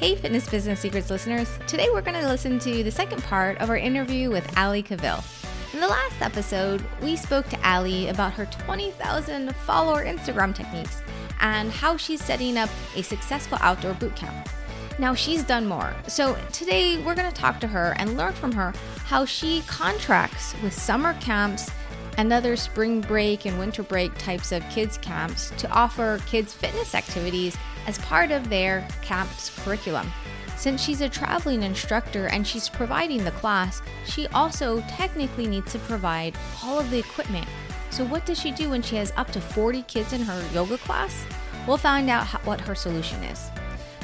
Hey, Fitness Business Secrets listeners. Today we're going to listen to the second part of our interview with Ali Cavill. In the last episode, we spoke to Ali about her 20,000 follower Instagram techniques and how she's setting up a successful outdoor boot camp. Now, she's done more. So, today we're going to talk to her and learn from her how she contracts with summer camps and other spring break and winter break types of kids' camps to offer kids fitness activities as part of their camp's curriculum. Since she's a traveling instructor and she's providing the class, she also technically needs to provide all of the equipment. So, what does she do when she has up to 40 kids in her yoga class? We'll find out how, what her solution is.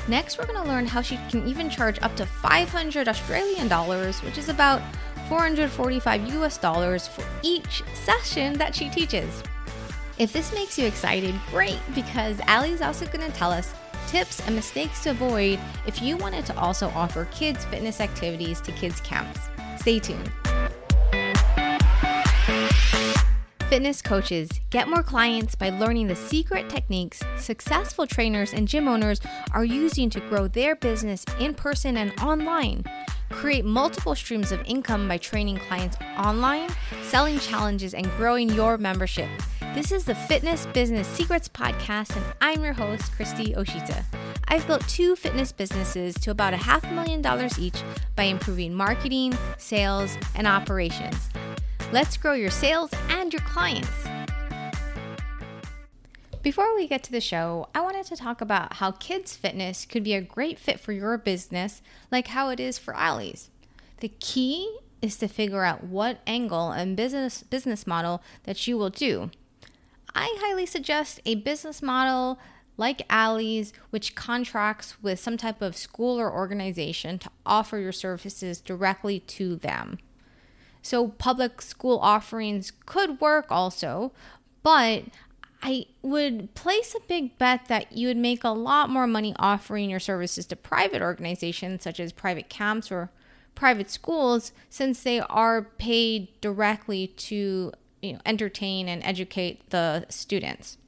Next, we're going to learn how she can even charge up to 500 Australian dollars, which is about 445 US dollars for each session that she teaches. If this makes you excited, great, because Ali is also going to tell us tips and mistakes to avoid if you wanted to also offer kids fitness activities to kids' camps. Stay tuned. Fitness coaches get more clients by learning the secret techniques successful trainers and gym owners are using to grow their business in person and online. Create multiple streams of income by training clients online, selling challenges, and growing your membership. This is the Fitness Business Secrets Podcast, and I'm your host, Christy Oshita. I've built two fitness businesses to about a half million dollars each by improving marketing, sales, and operations. Let's grow your sales and your clients. Before we get to the show, I wanted to talk about how kids' fitness could be a great fit for your business, like how it is for Ali's. The key is to figure out what angle and business business model that you will do. I highly suggest a business model like Ali's, which contracts with some type of school or organization to offer your services directly to them. So, public school offerings could work also, but I would place a big bet that you would make a lot more money offering your services to private organizations such as private camps or private schools since they are paid directly to you know, entertain and educate the students.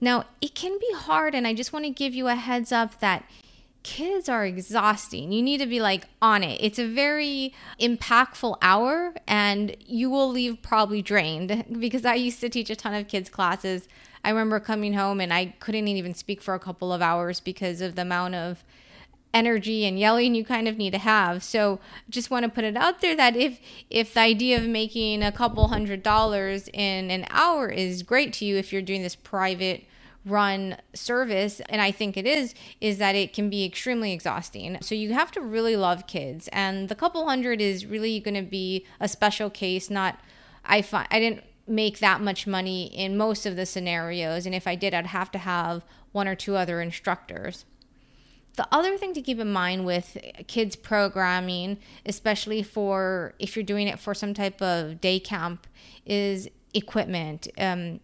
Now, it can be hard, and I just want to give you a heads up that kids are exhausting. You need to be like on it. It's a very impactful hour, and you will leave probably drained because I used to teach a ton of kids' classes. I remember coming home and I couldn't even speak for a couple of hours because of the amount of energy and yelling you kind of need to have. So just want to put it out there that if if the idea of making a couple hundred dollars in an hour is great to you if you're doing this private run service and I think it is is that it can be extremely exhausting. So you have to really love kids and the couple hundred is really going to be a special case not I find I didn't make that much money in most of the scenarios and if I did I'd have to have one or two other instructors. The other thing to keep in mind with kids programming, especially for if you're doing it for some type of day camp, is equipment. Um,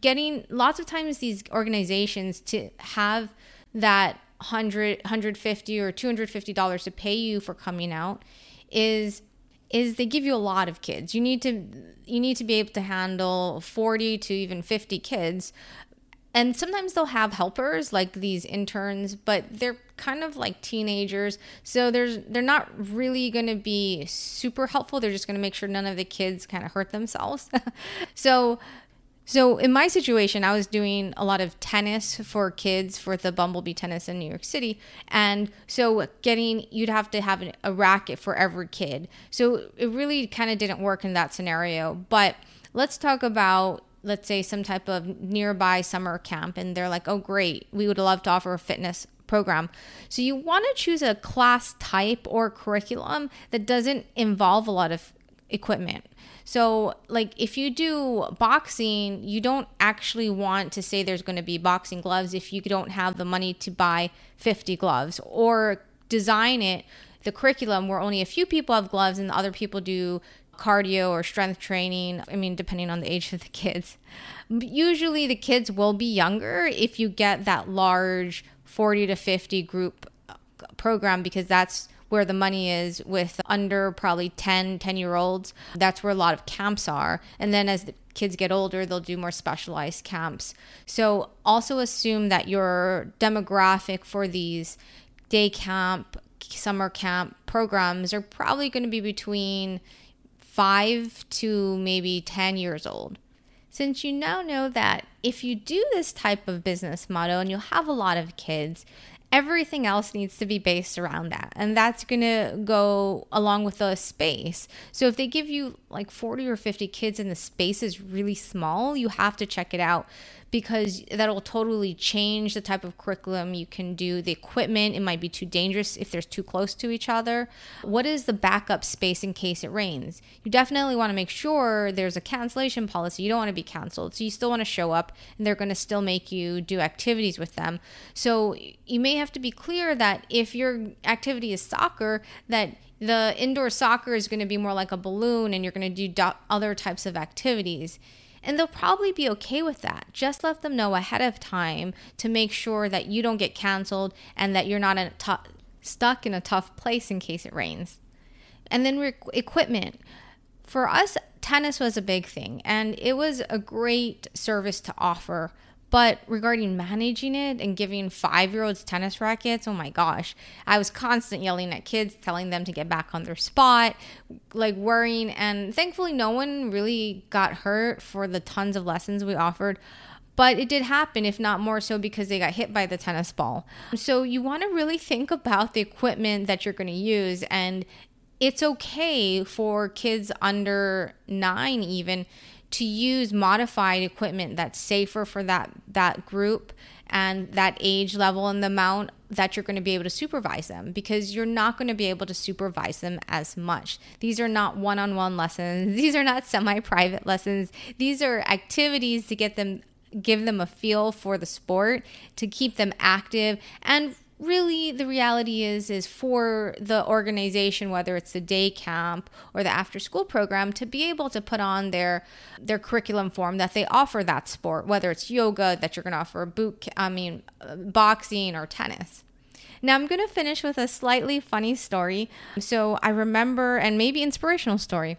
getting lots of times these organizations to have that 100 150 or 250 dollars to pay you for coming out is is they give you a lot of kids. You need to you need to be able to handle 40 to even 50 kids and sometimes they'll have helpers like these interns but they're kind of like teenagers. So there's they're not really going to be super helpful. They're just going to make sure none of the kids kind of hurt themselves. So so in my situation i was doing a lot of tennis for kids for the bumblebee tennis in new york city. And so getting you'd have to have a racket for every kid. So it really kind of didn't work in that scenario. But let's talk about let's say some type of nearby summer camp and they're like, oh, great, we would love to offer a fitness program. So you want to choose a class type or curriculum that doesn't involve a lot of equipment. So, like if you do boxing, you don't actually want to say there's going to be boxing gloves if you don't have the money to buy 50 gloves or design it the curriculum where only a few people have gloves and the other people do cardio or strength training. I mean, depending on the age of the kids. Usually, the kids will be younger if you get that large 40 to 50 group uh, program because that's where the money is with under probably 10 10 year olds that's where a lot of camps are and then as the kids get older they'll do more specialized camps so also assume that your demographic for these day camp, summer camp programs are probably going to be between five to maybe 10 years old. Since you now know that if you do this type of business model and you'll have a lot of kids, everything else needs to be based around that. And that's going to go along with the space. So if they give you like 40 or 50 kids and the space is really small, you have to check it out because that'll totally change the type of curriculum you can do. The equipment, it might be too dangerous if there's too close to each other. What is the backup space in case it rains? You definitely want to make sure there's a cancellation policy. You don't want to be canceled. So you still want to show up and they're going to still make you do activities with them. So you may have to be clear that if your activity is soccer, that the indoor soccer is going to be more like a balloon and you're going to do do- other types of activities. And they'll probably be okay with that. Just let them know ahead of time to make sure that you don't get canceled and that you're not in stuck in a tough place in case it rains. And then re- equipment. For us, tennis was a big thing and it was a great service to offer but regarding managing it and giving five year olds tennis rackets, oh my gosh, I was constant yelling at kids, telling them to get back on their spot, like worrying. And thankfully, no one really got hurt for the tons of lessons we offered. But it did happen, if not more so, because they got hit by the tennis ball. So you want to really think about the equipment that you're going to use. And it's okay for kids under nine, even to use modified equipment that's safer for that that group and that age level and the amount that you're going to be able to supervise them because you're not going to be able to supervise them as much. These are not one-on-one lessons. These are not semi-private lessons. These are activities to get them give them a feel for the sport, to keep them active and really the reality is is for the organization whether it's the day camp or the after school program to be able to put on their their curriculum form that they offer that sport whether it's yoga that you're going to offer boot i mean uh, boxing or tennis. Now i'm going to finish with a slightly funny story. So i remember and maybe inspirational story.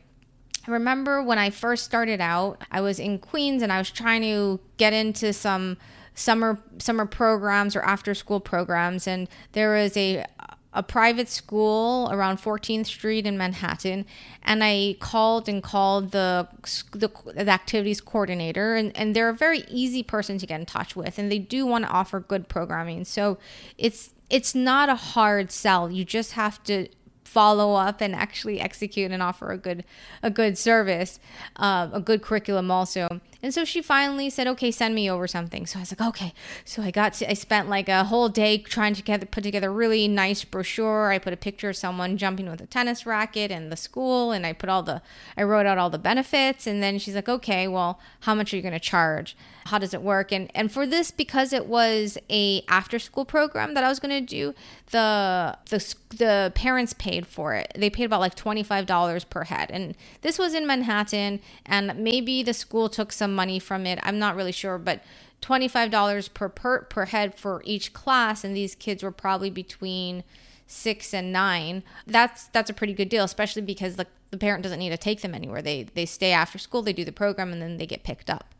I remember when I first started out, I was in Queens and I was trying to get into some summer summer programs or after school programs and there was a a private school around 14th Street in Manhattan, and I called and called the the, the activities coordinator, and, and they're a very easy person to get in touch with, and they do want to offer good programming. So it's it's not a hard sell. You just have to follow up and actually execute and offer a good a good service, uh, a good curriculum also. And so she finally said, "Okay, send me over something." So I was like, "Okay." So I got to, I spent like a whole day trying to get, put together a really nice brochure. I put a picture of someone jumping with a tennis racket and the school, and I put all the I wrote out all the benefits. And then she's like, "Okay, well, how much are you going to charge? How does it work?" And and for this, because it was a after school program that I was going to do, the the the parents paid for it. They paid about like twenty five dollars per head, and this was in Manhattan, and maybe the school took some money from it. I'm not really sure, but $25 per, per per head for each class and these kids were probably between 6 and 9. That's that's a pretty good deal, especially because the, the parent doesn't need to take them anywhere. They they stay after school, they do the program and then they get picked up.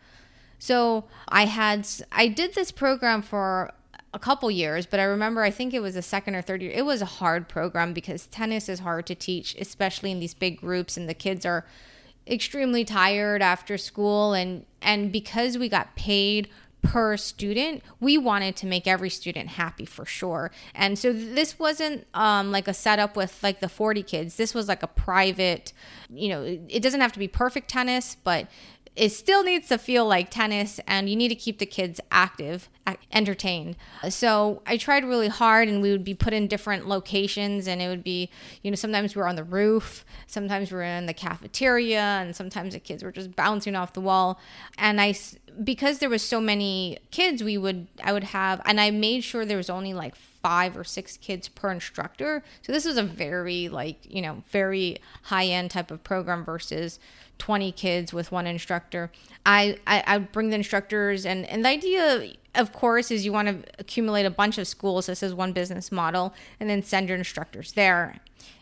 So, I had I did this program for a couple years, but I remember I think it was a second or third year. It was a hard program because tennis is hard to teach, especially in these big groups and the kids are extremely tired after school and and because we got paid per student we wanted to make every student happy for sure. And so this wasn't um, like a setup with like the 40 kids. This was like a private you know it doesn't have to be perfect tennis but it still needs to feel like tennis and you need to keep the kids active entertained. So i tried really hard and we would be put in different locations and it would be you know sometimes we were on the roof sometimes we were in the cafeteria and sometimes the kids were just bouncing off the wall. And i because there was so many kids we would i would have and i made sure there was only like five or six kids per instructor so this is a very like you know very high end type of program versus 20 kids with one instructor. I, I, I bring the instructors, and, and the idea, of course, is you want to accumulate a bunch of schools. This is one business model, and then send your instructors there.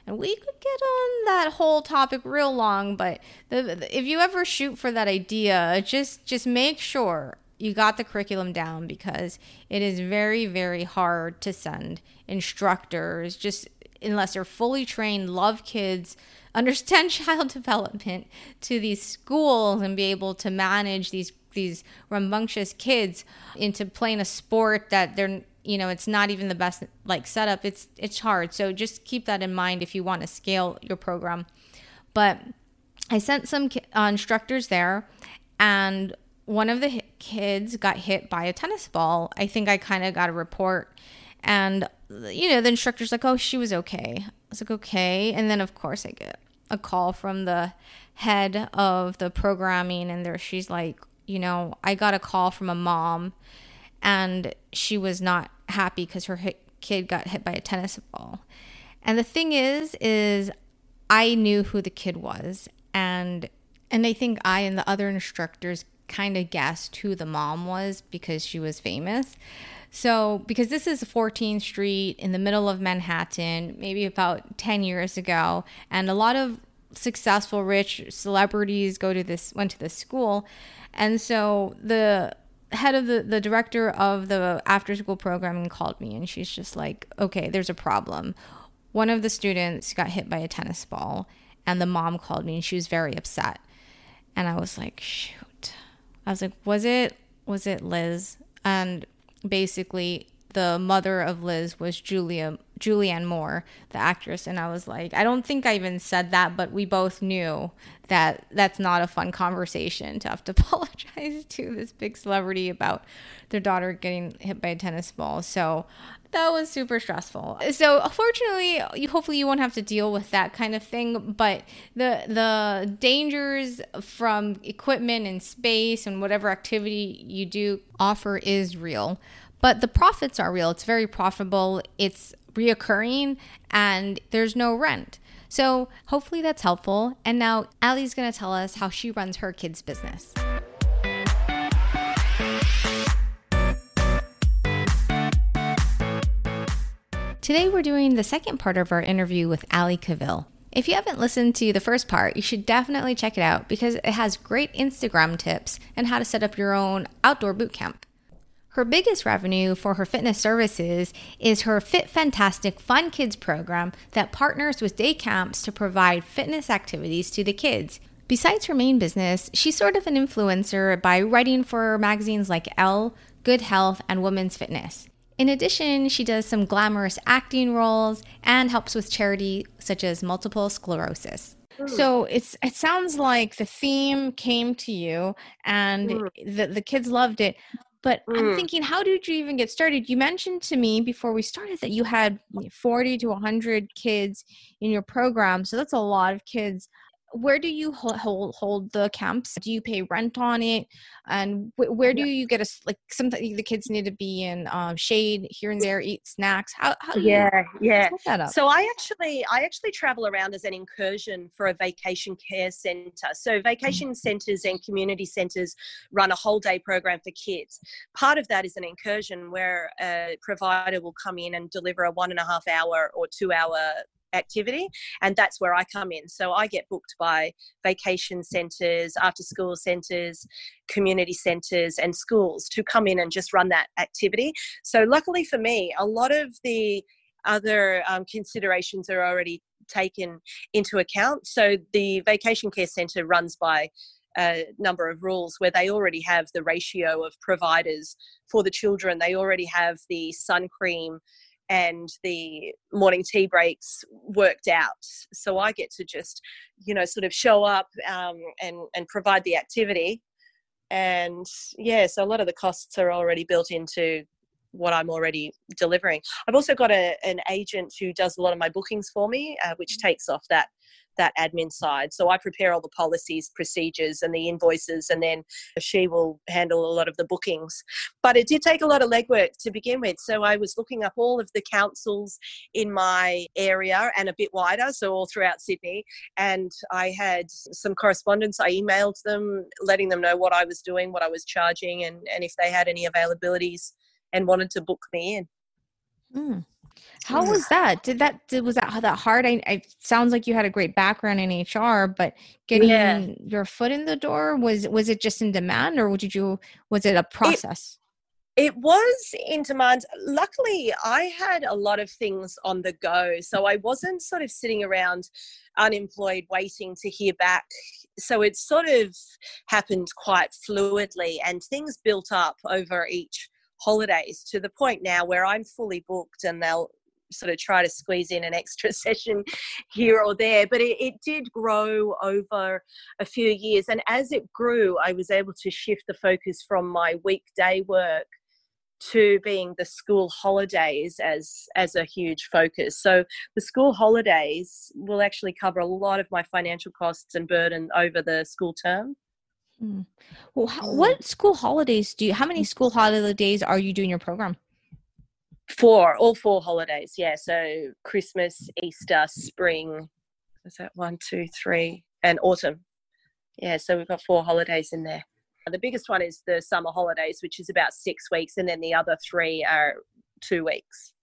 And we could get on that whole topic real long, but the, if you ever shoot for that idea, just just make sure you got the curriculum down because it is very very hard to send instructors just unless they're fully trained, love kids, understand child development to these schools and be able to manage these these rambunctious kids into playing a sport that they're you know it's not even the best like setup. It's it's hard. So just keep that in mind if you want to scale your program. But i sent some uh, instructors there and one of the kids got hit by a tennis ball i think i kind of got a report and you know, the instructor's like, oh, she was okay. I was like, okay. And then, of course, I get a call from the head of the programming, and there she's like, you know, I got a call from a mom, and she was not happy because her hit, kid got hit by a tennis ball. And the thing is, is I knew who the kid was, and and I think I and the other instructors kind of guessed who the mom was because she was famous. So, because this is 14th Street in the middle of Manhattan, maybe about 10 years ago, and a lot of successful rich celebrities go to this went to this school. And so the head of the the director of the after school programming called me and she's just like, "Okay, there's a problem. One of the students got hit by a tennis ball." And the mom called me and she was very upset. And I was like, "Shoot." I was like, "Was it was it Liz?" And basically the mother of Liz was Julia Julianne Moore, the actress, and I was like, I don't think I even said that, but we both knew that that's not a fun conversation to have to apologize to this big celebrity about their daughter getting hit by a tennis ball. So that was super stressful. So fortunately, you hopefully you won't have to deal with that kind of thing, but the the dangers from equipment and space and whatever activity you do offer is real. But the profits are real. It's very profitable. It's reoccurring and there's no rent. So hopefully that's helpful. And now Allie's going to tell us how she runs her kids' business. Today we're doing the second part of our interview with Allie Cavill. If you haven't listened to the first part, you should definitely check it out because it has great Instagram tips and how to set up your own outdoor boot camp. Her biggest revenue for her fitness services is her Fit Fantastic Fun Kids program that partners with day camps to provide fitness activities to the kids. Besides her main business, she's sort of an influencer by writing for magazines like Elle, Good Health, and Women's Fitness. In addition, she does some glamorous acting roles and helps with charity such as multiple sclerosis. So it's it sounds like the theme came to you and mm. the, the kids loved it. But mm. I'm thinking, how did you even get started? You mentioned to me before we started that you had 40 to 100 kids in your program. So that's a lot of kids where do you hold hold the camps? Do you pay rent on it? And wh- where do you get a like something the kids need to be in um, shade here and there eat snacks? How, how yeah yeah. so i actually i actually travel around as an incursion for a vacation care center. So mm. vacation centers and community centers run a whole day program for kids. Part of that is an incursion where a provider will come in and deliver a one and a half hour or two hour activity and that's where i come in. So i get booked by vacation centres after school centres community centres and schools to come in and just run that activity. So luckily for me a lot of the other um, considerations are already taken into account. So the vacation care centre runs by a number of rules where they already have the ratio of providers for the children. They already have the sun cream and the morning tea breaks worked out. So I get to just, you know, sort of show up um, and and provide the activity, and yeah, so a lot of the costs are already built into what I'm already delivering. I've also got a, an agent who does a lot of my bookings for me, uh, which mm. takes off that that admin side. So I prepare all the policies, procedures, and the invoices, and then she will handle a lot of the bookings. But it did take a lot of legwork to begin with. So I was looking up all of the councils in my area and a bit wider, so all throughout Sydney. And I had some correspondence. I emailed them, letting them know what I was doing, what I was charging, and, and if they had any availabilities and wanted to book me in. Mm. How was that? Did that did, was that that hard? I, I sounds like you had a great background in HR, but getting yeah. your foot in the door was was it just in demand, or did you was it a process? It, it was in demand. Luckily, I had a lot of things on the go, so I wasn't sort of sitting around unemployed waiting to hear back. So it sort of happened quite fluidly, and things built up over each holidays to the point now where I'm fully booked and they'll sort of try to squeeze in an extra session here or there. But it, it did grow over a few years. And as it grew, I was able to shift the focus from my weekday work to being the school holidays as as a huge focus so the school holidays will actually cover a lot of my financial costs and burden over the school term Hmm. Well, how, mm. what school holidays do you? How many school holidays are you doing your program? Four, all four holidays. Yeah, so Christmas, Easter, spring. Is that one, two, three, and autumn? Yeah, so we've got four holidays in there. The biggest one is the summer holidays, which is about six weeks, and then the other three are two weeks.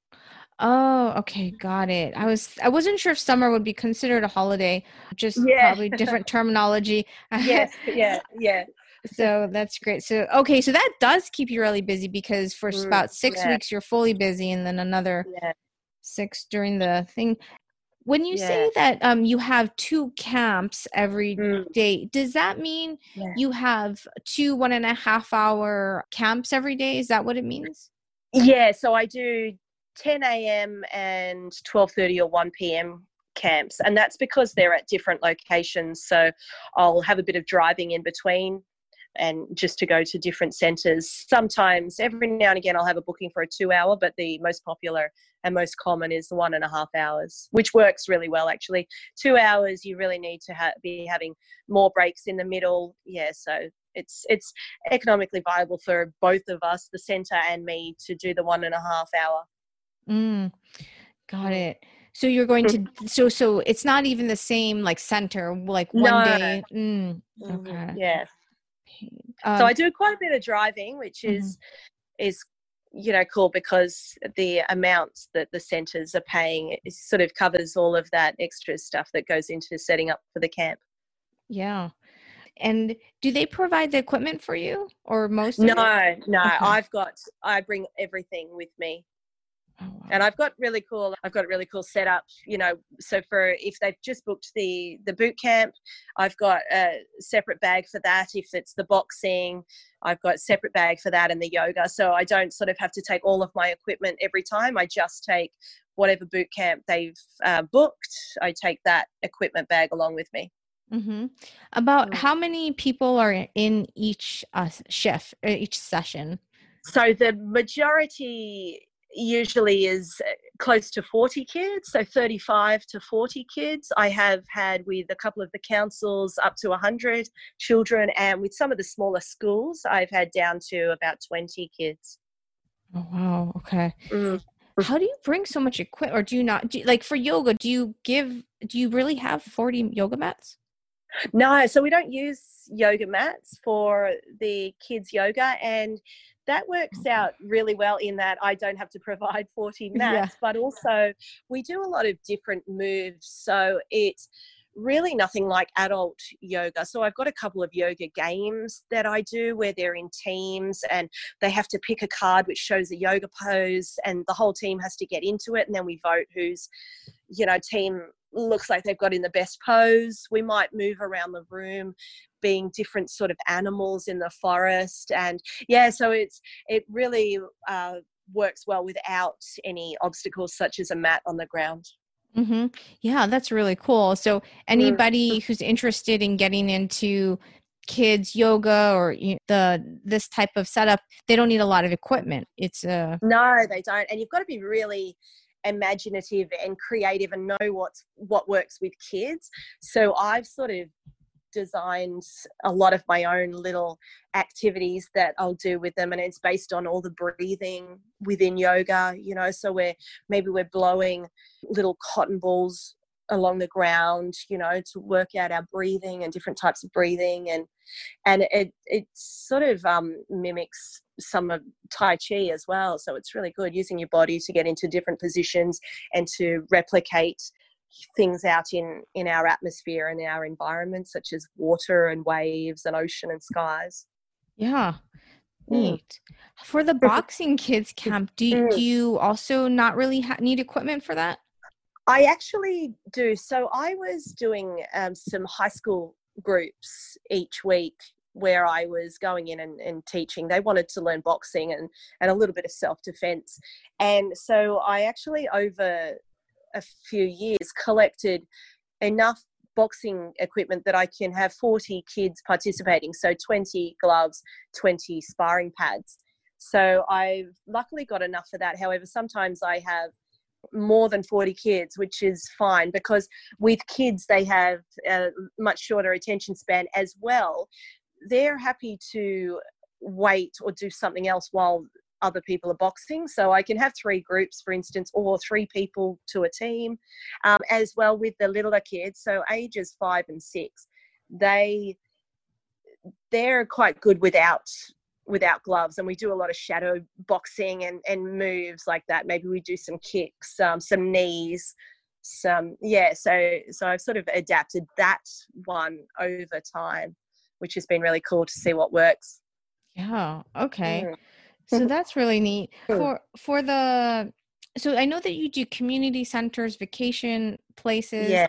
Oh, okay, got it. I was I wasn't sure if summer would be considered a holiday, just yeah. probably different terminology. yes, yeah, yeah. So that's great. So okay, so that does keep you really busy because for mm, about six yeah. weeks you're fully busy, and then another yeah. six during the thing. When you say that um, you have two camps every mm. day, does that mean you have two one and a half hour camps every day? Is that what it means? Yeah, so I do 10 a.m. and 12:30 or 1 p.m. camps, and that's because they're at different locations. So I'll have a bit of driving in between, and just to go to different centres. Sometimes, every now and again, I'll have a booking for a two-hour, but the most popular and most common is the one and a half hours, which works really well actually. Two hours, you really need to ha- be having more breaks in the middle. Yeah, so it's it's economically viable for both of us, the centre and me, to do the one and a half hour. Mm, got it. So you're going to so so it's not even the same like center like one no. day. Mm, mm-hmm. okay. Yeah. Um, so I do quite a bit of driving, which is mm-hmm. is you know cool because the amounts that the centers are paying sort of covers all of that extra stuff that goes into setting up for the camp. Yeah. And do they provide the equipment for you or most? No, no. Okay. I've got I bring everything with me. Oh, wow. And I've got really cool. I've got a really cool setup. You know, so for if they've just booked the the boot camp, I've got a separate bag for that. If it's the boxing, I've got a separate bag for that and the yoga. So I don't sort of have to take all of my equipment every time. I just take whatever boot camp they've uh, booked. I take that equipment bag along with me. Mm-hmm. About mm. how many people are in each uh, shift, uh, each session? So the majority usually is uh, close to 40 kids, so 35 to 40 kids. I have had with a couple of the councils up to 100 children, and with some of the smaller schools, I've had down to about 20 kids. Oh, wow. Okay. Mm. How do you bring so much equipment, or do you not? Do you, like for yoga, do you give, do you really have 40 yoga mats? No, so we don't use yoga mats for the kids' yoga, and that works mm-hmm. out really well in that I don't have to provide 40 mats, yeah. but also we do a lot of different moves. So it's really nothing like adult yoga. So I've got a couple of yoga games that I do where they're in teams and they have to pick a card which shows a yoga pose and the whole team has to get into it and then we vote who's you know team looks like they've got in the best pose. We might move around the room being different sort of animals in the forest and yeah so it's it really uh, works well without any obstacles such as a mat on the ground mm-hmm. yeah that's really cool so anybody mm-hmm. who's interested in getting into kids yoga or you know, the this type of setup they don't need a lot of equipment it's a uh... no they don't and you've got to be really imaginative and creative and know what's what works with kids so i've sort of designed a lot of my own little activities that I'll do with them and it's based on all the breathing within yoga you know so we're maybe we're blowing little cotton balls along the ground you know to work out our breathing and different types of breathing and and it it sort of um, mimics some of tai chi as well so it's really good using your body to get into different positions and to replicate things out in in our atmosphere and our environment such as water and waves and ocean and skies yeah mm. neat for the boxing kids camp do, mm. do you also not really ha- need equipment for that i actually do so i was doing um, some high school groups each week where I was going in and, and, teaching. They wanted to learn boxing and, and a little bit of self defense. And so I actually, over a few years collected enough boxing equipment that I can have 40 kids participating. So 20 gloves, 20 sparring pads. So I've luckily got enough for that. However, sometimes I have more than 40 kids, which is fine because with kids, they have a much shorter attention span as well. They're happy to wait or do something else while other people are boxing. So I can have three groups, for instance, or three people to a team, um, as well with the littler kids. So ages five and six, they they're quite good without without gloves and we do a lot of shadow boxing and, and moves like that maybe we do some kicks um, some knees some yeah so so i've sort of adapted that one over time which has been really cool to see what works yeah okay mm. So that's really neat. For for the so I know that you do community centers, vacation places. Yeah.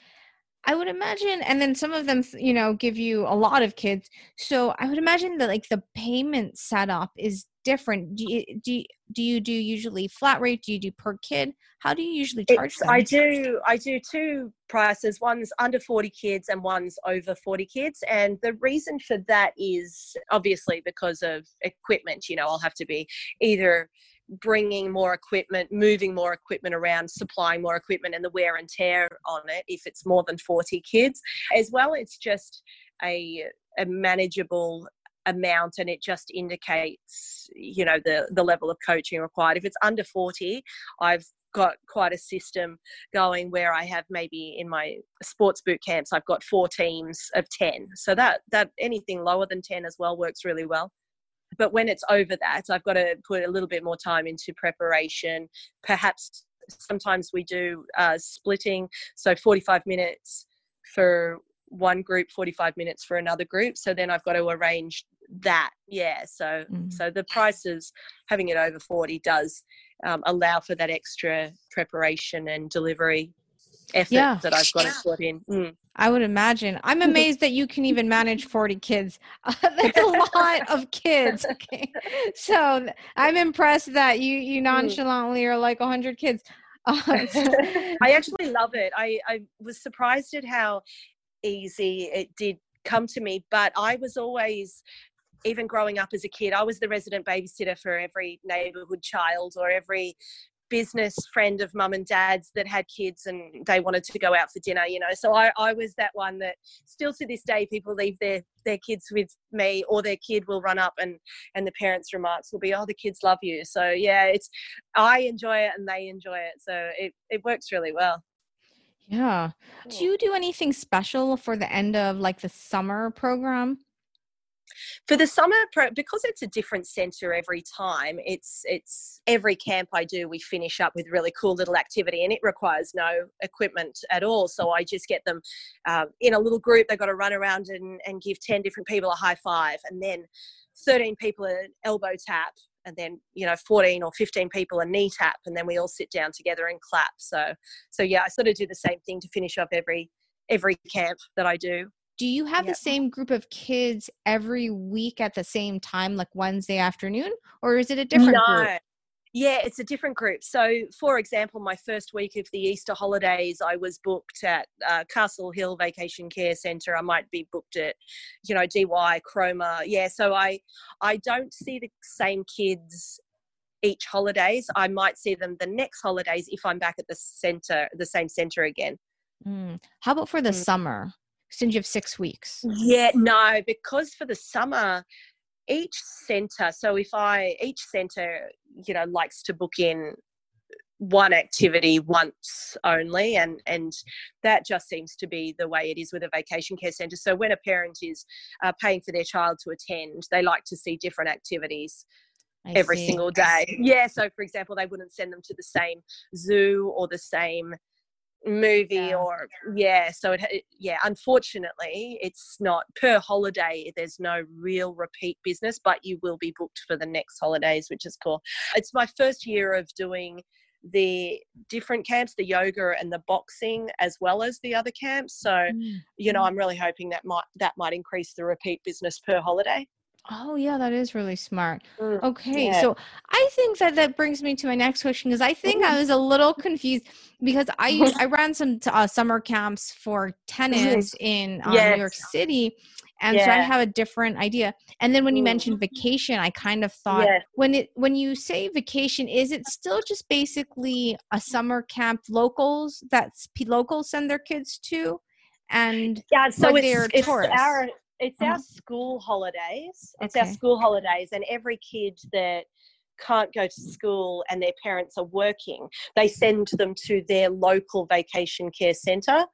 I would imagine, and then some of them, you know, give you a lot of kids. So I would imagine that like the payment setup is different. Do you do you, do you do usually flat rate? Do you do per kid? How do you usually charge them? I do I do two prices. One's under 40 kids and one's over 40 kids. And the reason for that is obviously because of equipment. You know, I'll have to be either bringing more equipment, moving more equipment around, supplying more equipment, and the wear and tear on it if it's more than 40 kids. As well, it's just a, a manageable amount and it just indicates you know the the level of coaching required. If it's under 40 i've got quite a system going where I have maybe in my sports boot camps I've got four teams of 10 so that that anything lower than 10 as well works really well but when it's over that I've got to put a little bit more time into preparation perhaps sometimes we do uh, splitting so 45 minutes for one group 45 minutes for another group so then i've got to arrange that yeah so mm. so the prices having it over 40 does um, allow for that extra preparation and delivery effort yeah. that i've got to put in mm. I would imagine i'm amazed that you can even manage 40 kids that's a lot of kids okay so i'm impressed that you you mm. nonchalantly are like 100 kids uh, I actually love it. I, I was surprised at how easy it did come to me but i was always even growing up as a kid i was the resident babysitter for every neighborhood child or every business friend of mum and dad's that had kids and they wanted to go out for dinner you know? So I, I was that one that still to this day people leave their their kids with me or their kid will run up and and the parents remarks will be oh the kids love you. So yeah it's i enjoy it and they enjoy it. So it, it works really well. Yeah. Do you do anything special for the end of like the summer program? For the summer pro because it's a different center every time, it's it's every camp I do we finish up with really cool little activity and it requires no equipment at all. So I just get them um, in a little group, they've got to run around and, and give 10 different people a high five and then 13 people an elbow tap and then you know 14 or 15 people a knee tap and then we all sit down together and clap so so yeah i sort of do the same thing to finish off every every camp that i do do you have yep. the same group of kids every week at the same time like wednesday afternoon or is it a different no. group yeah, it's a different group. So, for example, my first week of the Easter holidays, I was booked at uh, Castle Hill Vacation Care Centre. I might be booked at, you know, DY, Cromer. Yeah, so I, I don't see the same kids each holidays. I might see them the next holidays if I'm back at the centre, the same centre again. Mm. How about for the mm. summer? Since you have six weeks. Yeah, no, because for the summer, each center so if i each center you know likes to book in one activity once only and and that just seems to be the way it is with a vacation care center so when a parent is uh, paying for their child to attend they like to see different activities I every see. single day yeah so for example they wouldn't send them to the same zoo or the same movie yeah. or yeah so it, yeah unfortunately it's not per holiday there's no real repeat business but you will be booked for the next holidays which is cool it's my first year of doing the different camps, the yoga and the boxing, as well as the other camps. So, mm. you know. I'm really hoping that might that might increase the repeat business per holiday. Oh yeah, that is really smart. Mm, okay, yeah. so I think that that brings me to my next question because I think I was a little confused because I I ran some uh, summer camps for tennis in uh, yes. New York City, and yeah. so i have a different idea and then when you mentioned mm-hmm. vacation i kind of thought yes. when it when you say vacation is it still just basically a summer camp locals that locals send their kids to and yeah so it's, it's our it's our school holidays it's okay. our school holidays and every kid that can't go to school and their parents are working they send them to their local vacation care centre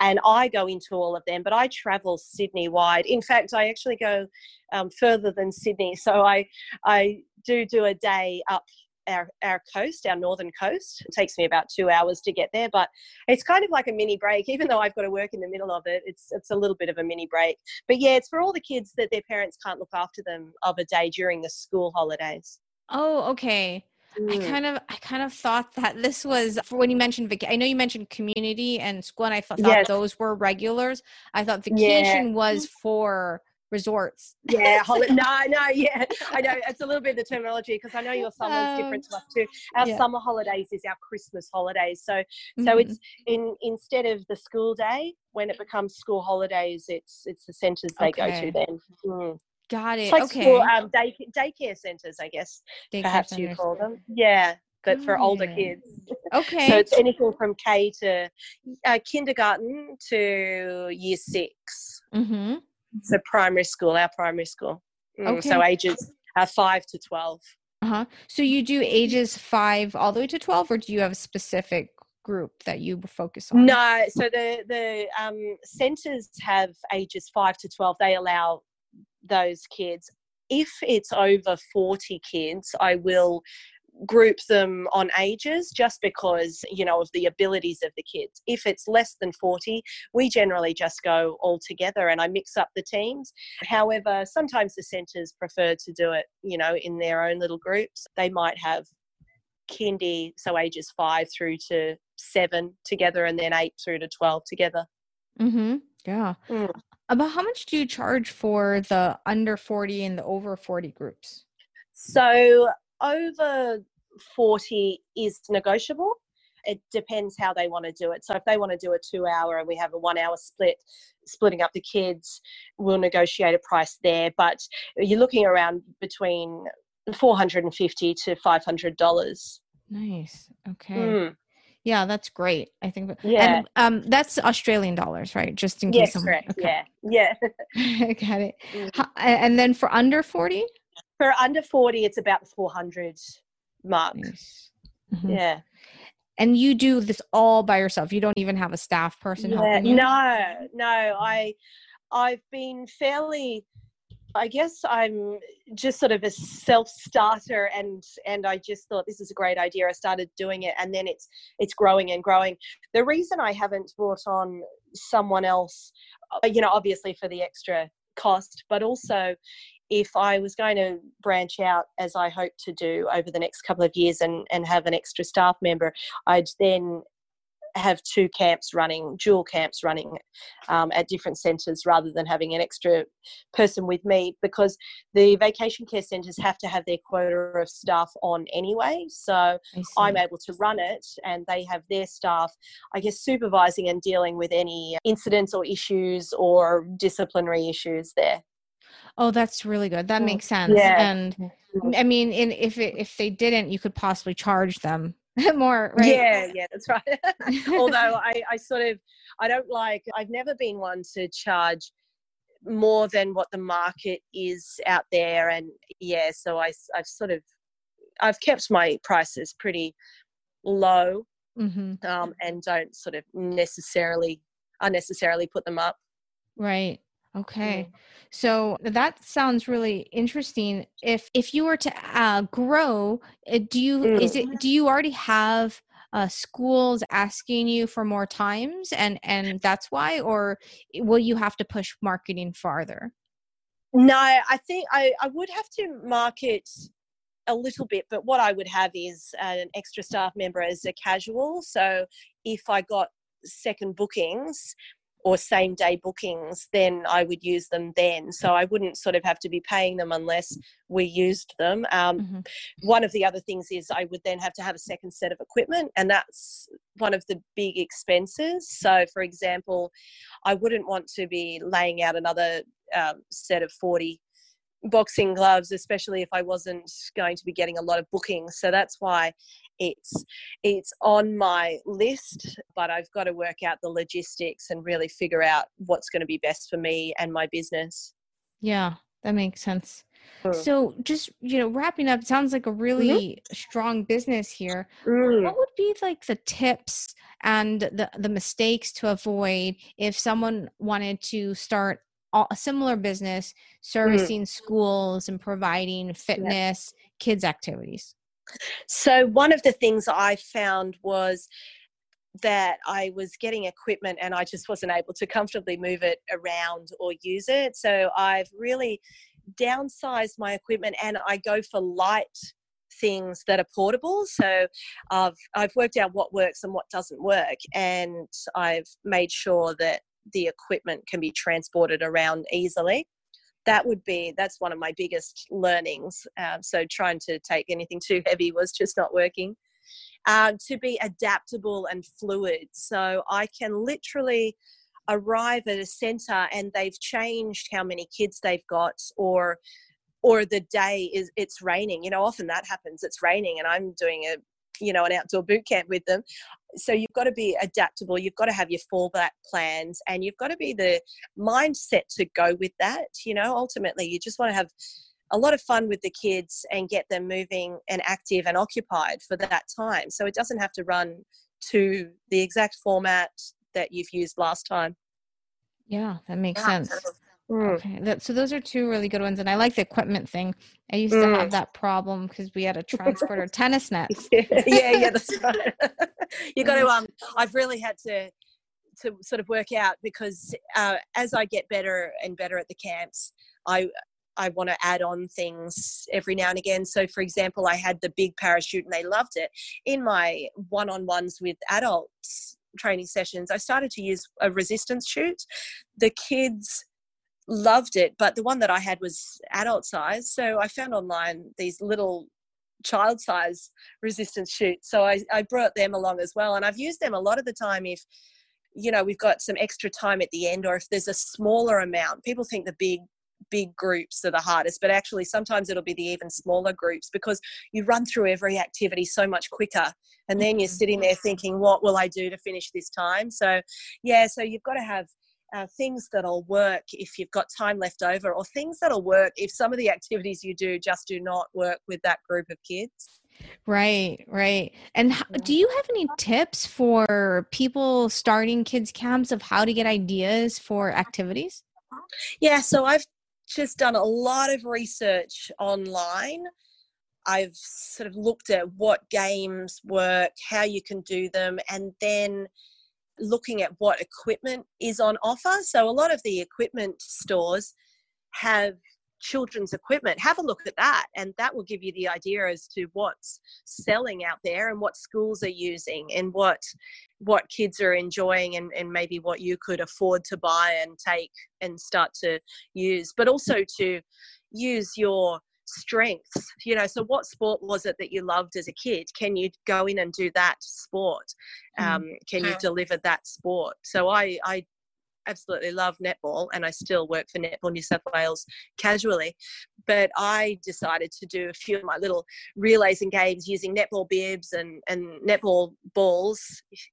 and I go into all of them, but I travel Sydney wide. In fact, I actually go um, further than Sydney, so I I do do a day up our, our coast, our northern coast. It takes me about two hours to get there, but it's kind of like a mini break. Even though I've got to work in the middle of it, it's it's a little bit of a mini break. But yeah, it's for all the kids that their parents can't look after them of a day during the school holidays. Oh, okay. I mm. kind of I kind of thought that this was for when you mentioned vac- I know you mentioned community and school and I thought, yes. those were regulars. I thought vacation yeah. was for resorts. Yeah, hol- no, no, yeah, I know it's a little bit of the terminology because I know your summer is um, different to us too. Our yeah. summer holidays is our Christmas holidays, so so mm-hmm. it's in instead of the school day when it becomes school holidays, it's it's the centres they okay. go to then. Mm. Got it. Like okay. School, um, day, daycare centers, I guess. Daycare perhaps centers. you call them. Yeah, but for older kids. Okay. so it's anything from K to uh, kindergarten to year 6 Mm-hmm. So primary school, our primary school. Mm, okay. So ages uh, five to twelve. Uh huh. So you do ages five all the way to twelve, or do you have a specific group that you focus on? No, so the the um, centres have ages five to twelve. They allow those kids. If it's over 40 kids, I will group them on ages just because you know of the abilities of the kids. If it's less than 40 we generally just go all together and i mix up the teams. However sometimes the centres prefer to do it you know in their own little groups. They might have kindy so ages 5 through to 7 together and then 8 through to 12 together. Mhm yeah. Mm. About how much do you charge for the under 40 and the over 40 groups? So, over 40 is negotiable. It depends how they want to do it. So, if they want to do a two hour and we have a one hour split, splitting up the kids, we'll negotiate a price there. But you're looking around between 450 to $500. Nice. Okay. Mm. Yeah, that's great. I think. Yeah. And um, that's Australian dollars, right? Just in case. Yes, someone, correct. Okay. Yeah. Yeah. Got it. Mm. and then for under forty. For under forty, it's about the four hundred mark. Nice. Mm-hmm. Yeah. And you do this all by yourself. You don't even have a staff person yeah, helping you. No, no. I, I've been fairly I guess I'm just sort of a self starter and and I just thought this is a great idea. I started doing it and then it's it's growing and growing. The reason I haven't brought on someone else, uh, you know, obviously for the extra cost, but also if I was going to branch out as I hope to do over the next couple of years and, and have an extra staff member, I'd then have two camps running, dual camps running um, at different centres rather than having an extra person with me because the vacation care centres have to have their quota of staff on anyway. So I'm able to run it and they have their staff, I guess, supervising and dealing with any incidents or issues or disciplinary issues there. Oh, that's really good. That mm. makes sense. Yeah. And I mean, in, if it, if they didn't, you could possibly charge them more right yeah yeah that's right although I, I sort of i don't like i've never been one to charge more than what the market is out there and yeah so I, i've sort of i've kept my prices pretty low mm-hmm. um, and don't sort of necessarily unnecessarily put them up. Right. Okay. So that sounds really interesting. If if you were to uh, grow, uh, do you mm. is it do you already have uh, schools asking you for more times and and that's why or will you have to push marketing farther? No, I think I, I would have to market a little bit, but what I would have is an extra staff member as a casual. So if I got second bookings or same day bookings, then I would use them then. So I wouldn't sort of have to be paying them unless we used them. Um, mm-hmm. One of the other things is I would then have to have a second set of equipment, and that's one of the big expenses. So, for example, I wouldn't want to be laying out another um, set of 40 boxing gloves, especially if I wasn't going to be getting a lot of bookings. So that's why it's it's on my list, but I've got to work out the logistics and really figure out what's going to be best for me and my business. Yeah, that makes sense. Mm. So just you know, wrapping up, sounds like a really mm-hmm. strong business here. Mm. What would be like the tips and the the mistakes to avoid if someone wanted to start a similar business mm. servicing mm. schools and providing fitness yeah. kids activities so one of the things i found was that I was getting equipment and I just wasn't able to comfortably move it around or use it. So I've really downsized my equipment and I go for light things that are portable. So I've I've worked out what works and what doesn't work and I've made sure that the equipment can be transported around easily. That would be that's one of my biggest learnings. Uh, so trying to take anything too heavy was just not working. Uh, to be adaptable and fluid. So i can literally arrive at a center and they've changed how many kids they've got or or the day is it's raining. You know often that happens. It's raining and i'm doing a you know an outdoor boot camp with them. So you've got to be adaptable you've got to have your fallback plans and you've got to be the mindset to go with that you know? Ultimately you just want to have a lot of fun with the kids and get them moving and active and occupied for that time. So it doesn't have to run to the exact format that you've used last time. Yeah that makes yeah. sense Mm. Okay, that, so those are two really good ones, and I like the equipment thing. I used mm. to have mm. that problem because we had a transporter tennis nets. yeah, yeah, yeah, that's right. you got to um. I've really had to to sort of work out because uh, as I get better and better at the camps, I I want to add on things every now and again. So, for example, I had the big parachute and they loved it. In my one on ones with adults training sessions, I started to use a resistance chute. The kids loved it, but the one that I had was adult size. So I found online these little child size resistance chutes. So I, I brought them along as well. And I've used them a lot of the time if, you know, we've got some extra time at the end or if there's a smaller amount. People think the big big groups are the hardest but actually sometimes it'll be the even smaller groups because you run through every activity so much quicker and then you're mm-hmm. sitting there thinking what will i do to finish this time so yeah so you've got to have uh, things that'll work if you've got time left over, or things that'll work if some of the activities you do just do not work with that group of kids. Right, right. And do you have any tips for people starting kids camps of how to get ideas for activities? Yeah, so I've just done a lot of research online. I've sort of looked at what games work, how you can do them, and then looking at what equipment is on offer. So a lot of the equipment stores have children's equipment have a look at that and that will give you the idea as to what's selling out there and what schools are using and what what kids are enjoying and, and maybe what you could afford to buy and take and start to use but also to use your strengths you know so what sport was it that you loved as a kid can you go in and do that sport mm. um, can you deliver that sport so i i absolutely love netball and I still work for Netball New South Wales casually. But I decided to do a few of my little relays and games using netball bibs and, and netball balls.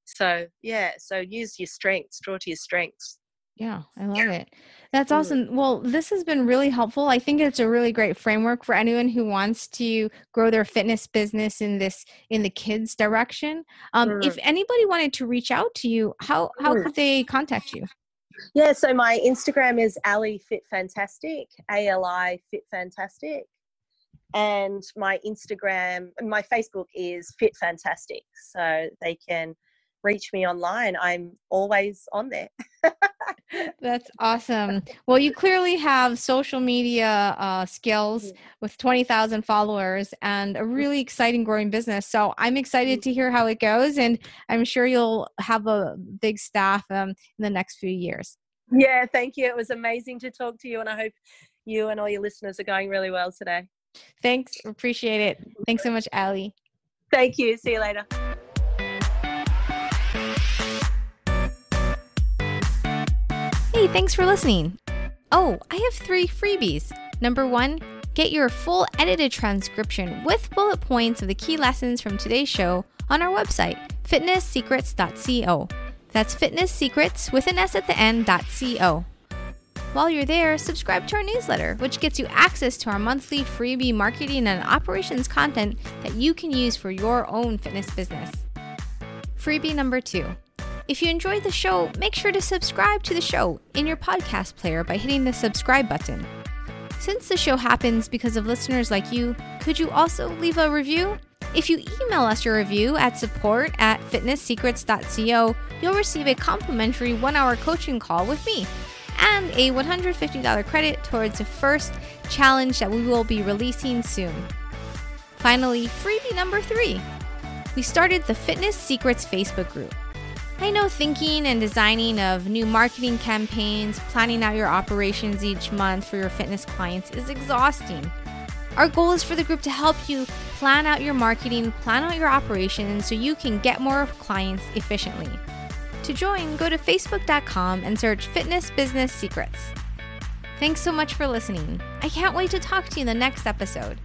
So, yeah, so use your strengths, draw to your strengths. Yeah, I love it. That's awesome. Well, this has been really helpful. I think it's a really great framework for anyone who wants to grow their fitness business in this in the kids direction. Um, mm. If anybody wanted to reach out to you, how how could they contact you? Yeah, so my Instagram is Ali Fit Fantastic, A L I Fit Fantastic, and my Instagram, my Facebook is Fit Fantastic. So they can reach me online. I'm always on there. That's awesome. Well, you clearly have social media uh, skills mm. with 20,000 followers and a really exciting growing business. So I'm excited mm. to hear how it goes, and I'm sure you'll have a big staff um, in the next few years. Yeah, thank you. It was amazing to talk to you, and I hope you and all your listeners are going really well today. Thanks. Appreciate it. Thanks so much, Ali. Thank you. See you later. Hey, thanks for listening. Oh, I have three freebies. Number one, get your full edited transcription with bullet points of the key lessons from today's show on our website, fitnesssecrets.co. That's fitnesssecrets with an S at the end, .co. While you're there, subscribe to our newsletter, which gets you access to our monthly freebie marketing and operations content that you can use for your own fitness business. Freebie number two if you enjoyed the show, make sure to subscribe to the show in your podcast player by hitting the subscribe button. Since the show happens because of listeners like you, could you also leave a review? If you email us your review at support at fitnesssecrets.co, you'll receive a complimentary one hour coaching call with me and a $150 credit towards the first challenge that we will be releasing soon. Finally, freebie number three. We started the Fitness Secrets Facebook group. I know thinking and designing of new marketing campaigns, planning out your operations each month for your fitness clients is exhausting. Our goal is for the group to help you plan out your marketing, plan out your operations so you can get more clients efficiently. To join, go to facebook.com and search Fitness Business Secrets. Thanks so much for listening. I can't wait to talk to you in the next episode.